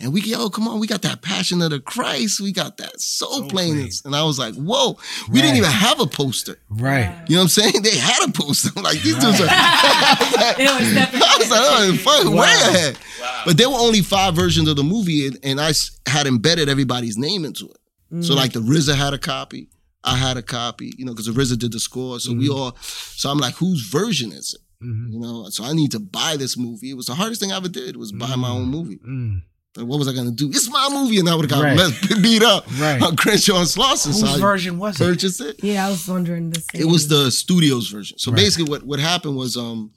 And we, yo, come on, we got that Passion of the Christ, we got that Soul, Soul Plane. And I was like, whoa, we didn't even have a poster. Right. You know what I'm saying? They had a poster. I'm like, these dudes are. It was stepping I was like, oh, fuck, Wow. way ahead. But there were only five versions of the movie, and, and I s- had embedded everybody's name into it. So mm. like the RZA had a copy, I had a copy, you know, because the RZA did the score. So we all, so I'm like, whose version is it? Mhm. You know, so I need to buy this movie. It was the hardest thing I ever did was buy my own movie. Mm. But what was I gonna do? It's my movie, and I would have got Right. beat up Right. on Crenshaw and Slauson. Whose So I version was it? purchased it. Yeah, I was wondering the same. It was the studios version. So Right. basically, what what happened was, um,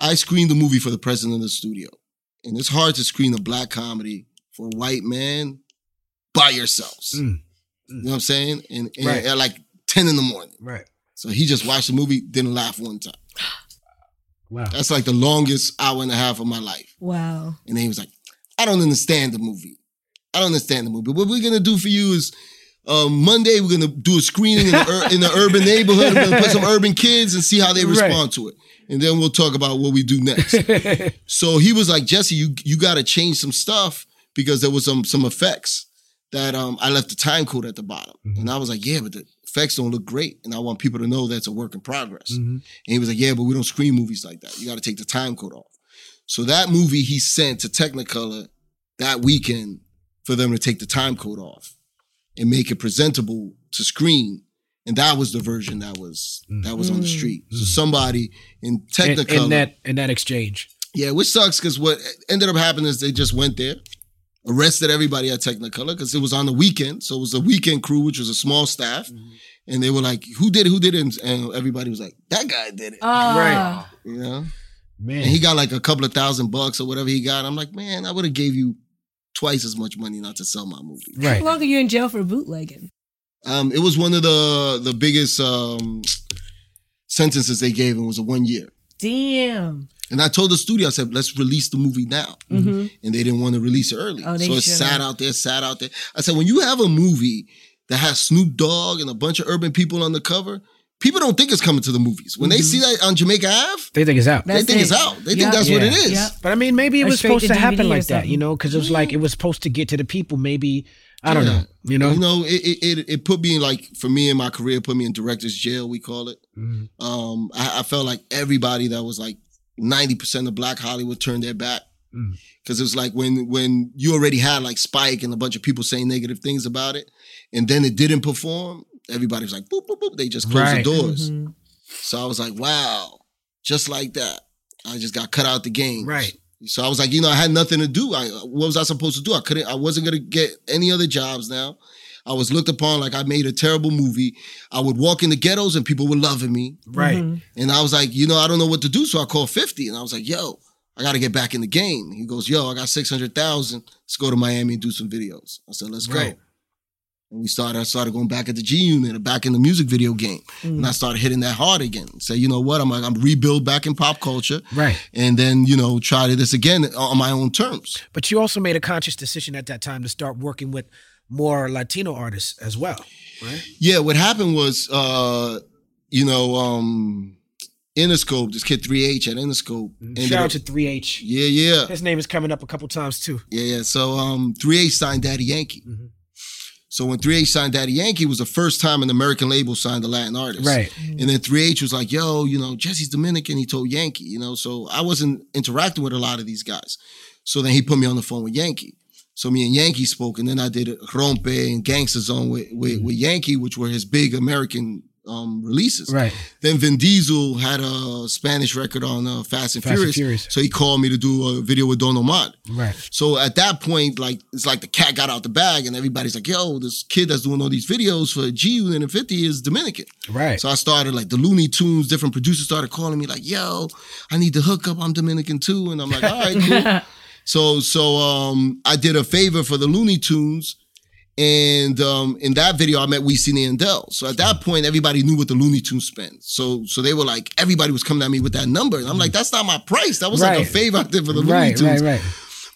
I screened the movie for the president of the studio, and it's hard to screen a black comedy for a white man by yourselves. Mm. You know what I'm saying? And, and Right. at like ten in the morning. Right. So he just watched the movie, didn't laugh one time. Wow. That's like the longest hour and a half of my life. wow. And then he was like, I don't understand the movie. I don't understand the movie. What we're gonna do for you is um, Monday we're gonna do a screening in the, ur- in the urban neighborhood. We're gonna put some urban kids and see how they Right. respond to it, and then we'll talk about what we do next. so he was like, Jesse, you you got to change some stuff because there was some some effects that um, I left the time code at the bottom, and I was like, yeah, but the effects don't look great, and I want people to know that's a work in progress. Mhm. And he was like, yeah, but we don't screen movies like that. You got to take the time code off. So that movie he sent to Technicolor that weekend for them to take the time code off and make it presentable to screen. And that was the version that was that was on the street. So somebody in in, Technicolor, in that in that exchange. yeah, which sucks because what ended up happening is they just went there, arrested everybody at Technicolor because it was on the weekend. So it was a weekend crew, which was a small staff. And they were like, who did it? Who did it? And everybody was like, that guy did it. Uh, you know? Man. And he got like a couple of thousand bucks or whatever he got. I'm like, man, I would have gave you twice as much money not to sell my movie. Right. How long are you in jail for bootlegging? Um, it was one of the the biggest um, sentences they gave him was a one year. Damn. And I told the studio, I said, let's release the movie now. Mm-hmm. And they didn't want to release it early. Oh, so it should've. sat out there, sat out there. I said, when you have a movie that has Snoop Dogg and a bunch of urban people on the cover, people don't think it's coming to the movies. When they see that on Jamaica Ave, They think it's out. That's they think it. it's out. They Yep. think that's what it is. Yep. But I mean, maybe it Or was supposed to to DVD happen like that, you know, because it was like it was supposed to get to the people. Maybe I don't Yeah. know, you know. You know, it, it it it put me in like for me in my career, put me in director's jail. We call it. Mhm. Um, I, I felt like everybody that was like ninety percent of Black Hollywood turned their back Mm. because it was like when when you already had like Spike and a bunch of people saying negative things about it, and then it didn't perform. Everybody was like, boop boop boop. They just closed Right. the doors. Mhm. So I was like, wow, just like that, I just got cut out the game. Right. So I was like, you know, I had nothing to do. I what was I supposed to do? I couldn't. I wasn't gonna get any other jobs now. I was looked upon like I made a terrible movie. I would walk in the ghettos and people were loving me. Right. Mhm. And I was like, you know, I don't know what to do. So I called 50 and I was like, yo, I got to get back in the game. He goes, yo, I got 600,000. Let's go to Miami and do some videos. I said, let's Right. go. And we started, I started going back at the G Unit, back in the music video game. And I started hitting that hard again. Say, you know what? I'm like, I'm rebuild back in pop culture. Right. And then, you know, try to this again on my own terms. But you also made a conscious decision at that time to start working with more Latino artists as well, right? Yeah, what happened was, uh, you know, um, Interscope, this kid 3H at Interscope. ended Shout out to 3H. yeah, yeah. His name is coming up a couple times too. Yeah, yeah. So um 3H signed Daddy Yankee. Mhm. So when 3H signed Daddy Yankee it was the first time an American label signed a Latin artist. Right. And then 3H was like, yo, you know, Jesse's Dominican. He told Yankee, you know, so I wasn't interacting with a lot of these guys. So then he put me on the phone with Yankee. So me and Yankee spoke, and then I did Rompe and Gangsta Zone with, with, with Yankee, which were his big American um, releases. Right. Then Vin Diesel had a Spanish record on uh, Fast and Fast and Furious, Furious. so he called me to do a video with Don Omar. Right. So at that point, like it's like the cat got out the bag, and everybody's like, "Yo, this kid that's doing all these videos for G Unit and 50 is Dominican." Right. So I started like the Luny Tunes, different producers started calling me like, "Yo, I need to hook up. I'm Dominican too," and I'm like, "All right, cool." so so um, I did a favor for the Luny Tunes. And um, in that video, I met Wisin and Yandel. So at that point, everybody knew what the Luny Tunes spent. So so they were like, everybody was coming at me with that number. And I'm like, that's not my price. That was like a favor I did for the Luny right, Tunes right, right.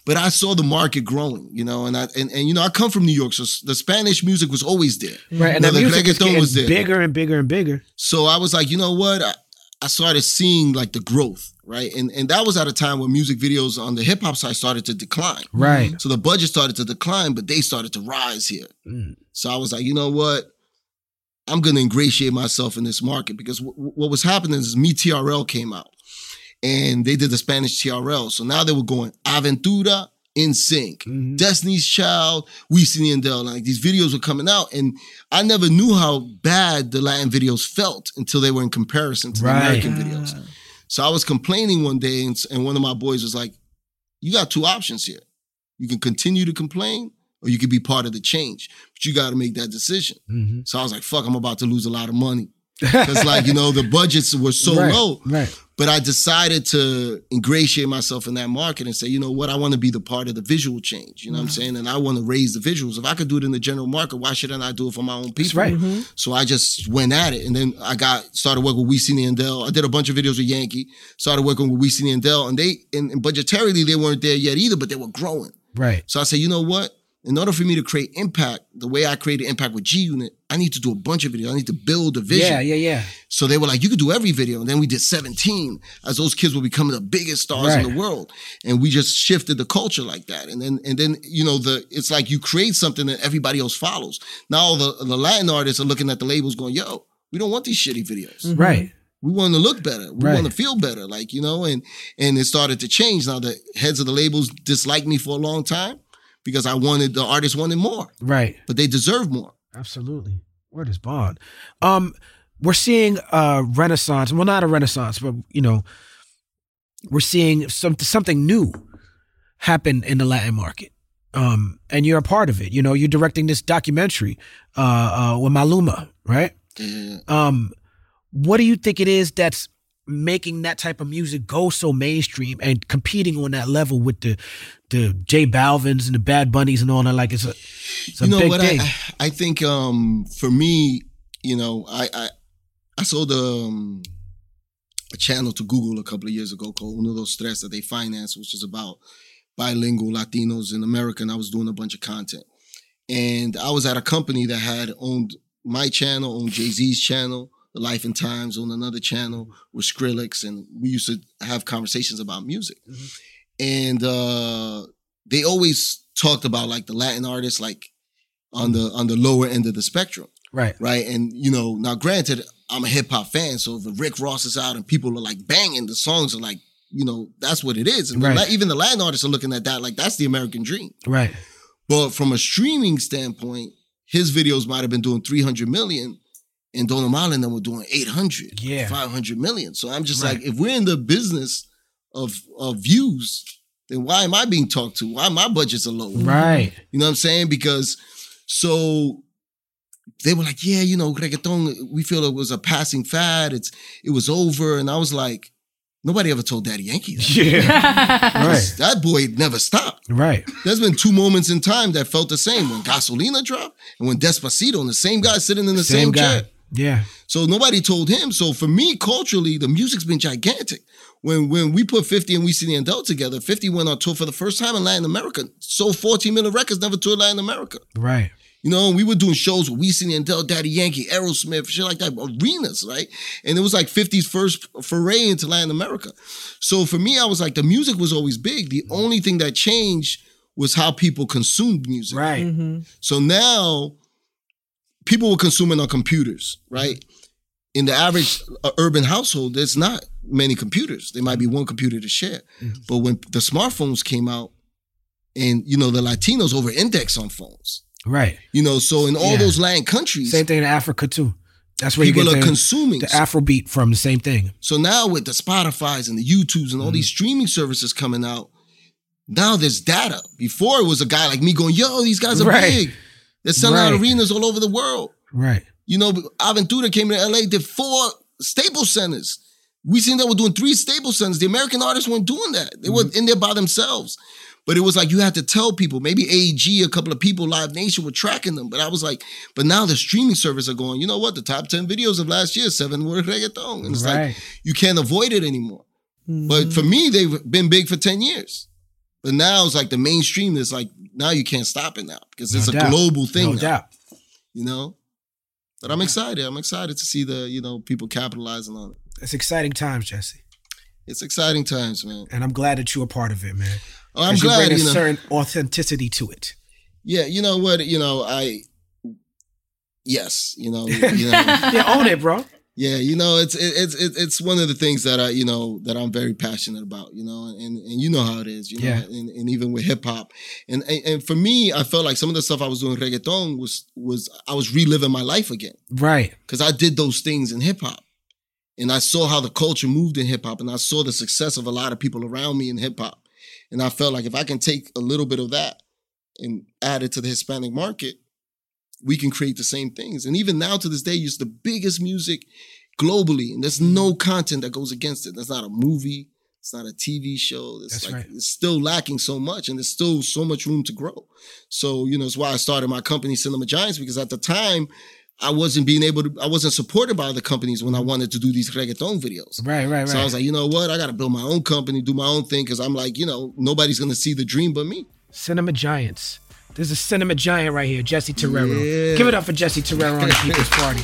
but I saw the market growing, you know, and I and, and you know I come from New York, so the Spanish music was always there. Right. And You know, the the music was getting there. bigger and bigger and bigger. So I was like, you know what? I, I started seeing like the growth, right? And and that was at a time when music videos on the hip hop side started to decline. Right. So the budget started to decline, but they started to rise here. Mm. So I was like, you know what? I'm going to ingratiate myself in this market because w- what was happening is Me TRL came out and they did the Spanish TRL. So now they were going Aventura NSYNC, Mhm. Destiny's Child, Wisin and Yandel. Like these videos were coming out, and I never knew how bad the Latin videos felt until they were in comparison to Right. the American videos. So I was complaining one day, and, and one of my boys was like, "You got two options here. You can continue to complain, or you can be part of the change. But you got to make that decision." Mhm. So I was like, "Fuck, I'm about to lose a lot of money." Because like you know the budgets were so right, low, Right. but I decided to ingratiate myself in that market and say, you know what, I want to be the part of the visual change. You know what I'm saying? And I want to raise the visuals. If I could do it in the general market, why shouldn't I do it for my own people? That's right. Mm-hmm. So I just went at it, and then I got started working with Wisin and Yandel. I did a bunch of videos with Yankee. Started working with Wisin and Yandel, and they and, and budgetarily they weren't there yet either, but they were growing. Right. So I said, you know what? In order for me to create impact, the way I created impact with G Unit, I need to do a bunch of videos. I need to build a vision. Yeah, yeah, yeah. So they were like, you could do every video. And then we did 17 as those kids were becoming the biggest stars in the world. And we just shifted the culture like that. And then, and then, you know, the, it's like you create something that everybody else follows. Now the, the Latin artists are looking at the labels going, yo, we don't want these shitty videos. Mm-hmm. Right. We want to look better. We Right. want to feel better. Like, you know, and, and it started to change. Now the heads of the labels disliked me for a long time because I wanted, the artists wanted more, Right. but they deserve more. Absolutely. Where does Bond? Um, we're seeing a renaissance. Well, not a renaissance, but you know, we're seeing some something new happen in the Latin market. Um, and you're a part of it. You know, you're directing this documentary uh, uh, with Maluma, right? Um, what do you think it is that's making that type of music go so mainstream and competing on that level with the the J Balvins and the Bad Bunnies and all that? Like it's a it's a you know big what thing. I, I think um for me you know i i, I the um, a channel to google a couple of years ago called uno dos tres that they finance, which is about bilingual latinos in america and i was doing a bunch of content and i was at a company that had owned my channel owned jay-z's channel the life and times on another channel mm-hmm. with skrillex and we used to have conversations about music mm-hmm. and uh they always talked about like the latin artists like on the mm-hmm. on the lower end of the spectrum, right. right? And you know, now granted, I'm a hip hop fan, so if Rick Ross is out and people are like banging, the songs are like, you know, that's what it is. And Right. Even the Latin artists are looking at that like that's the American dream. Right. But from a streaming standpoint, his videos might have been doing 300 million, and Don Omar and them were doing 800, Yeah. 500 million. So I'm just Right. like, if we're in the business of of views, then why am I being talked to? Why my budgets are low? Right. You know what I'm saying? Because so they were like, yeah, you know, reggaeton, we feel it was a passing fad. It's it was over. And I was like, nobody ever told Daddy Yankee that. Yeah. right. That boy never stopped. Right. There's been two moments in time that felt the same when Gasolina dropped and when Despacito, and the same guy sitting in the same, chair. Yeah. So nobody told him. So for me, culturally, the music's been gigantic. When when we put 50 and we see the Andel together, 50 went on tour for the first time in Latin America. Sold 14 million records, never toured Latin America. Right. You know, we were doing shows with Wisin and Yandel, Daddy Yankee, Aerosmith, shit like that, arenas, right? And it was like 50's first foray into Latin America. So for me, I was like, the music was always big. The only thing that changed was how people consumed music. Right. Mm-hmm. So now people were consuming on computers, right? In the average uh, urban household, there's not many computers. There might be one computer to share. But when the smartphones came out, and you know the Latinos over index on phones, Right. you know, so in all Yeah. those land countries, Same thing in Africa too. That's where you people get are the, consuming. the Afrobeat from the same thing. So now with the Spotify's and the YouTubes and all these Mm-hmm. streaming services coming out, now there's data. Before it was a guy like me going, "Yo, these guys are Right. big. They're selling out arenas all over the world." Right. You know, Aventura came to LA, did four Staples Centers. We seen that we're doing three Staples Centers. The American artists weren't doing that. They were mm-hmm. in there by themselves. But it was like you had to tell people, maybe AEG, a couple of people, Live Nation were tracking them. But I was like, but now the streaming service are going, you know what? The top 10 videos of last year, seven were reggaeton. And it's Right. like, you can't avoid it anymore. But mm-hmm. for me, they've been big for 10 years. But now it's like the mainstream is like, now you can't stop it now because it's No a doubt. global thing. No now doubt. you know. But I'm excited. I'm excited to see the you know people capitalizing on it. It's exciting times, Jesse. It's exciting times, man. And I'm glad that you're a part of it, man. Oh, I'm 'Cause you glad. bring a You know, certain authenticity to it. yeah. You know what? You know I. Yes, you know, you know, Yeah, own it, bro. Yeah, you know, it's it, it's it's one of the things that I you know that I'm very passionate about, you know, and and you know how it is, you know, Yeah. and, and even with hip hop, and, and and for me, I felt like some of the stuff I was doing reggaeton was was I was reliving my life again. Right. because I did those things in hip hop. And I saw how the culture moved in hip hop, and I saw the success of a lot of people around me in hip hop. And I felt like if I can take a little bit of that and add it to the Hispanic market, we can create the same things. And even now to this day, it's the biggest music globally, and there's no mm. content that goes against it. That's not a movie, it's not a TV show. It's That's like right. it's still lacking so much, and there's still so much room to grow. So you know, it's why I started my company, Cinema Giants, because at the time. I wasn't being able to, I wasn't supported by other companies when I wanted to do these reggaeton videos. Right, right, right. So I was like, you know what? I got to build my own company, do my own thing, because I'm like, you know, nobody's going to see the dream but me. Cinema Giants. There's a cinema giant right here, Jesse Terrero. Yeah. Give it up for Jesse Terrero on the People's Party.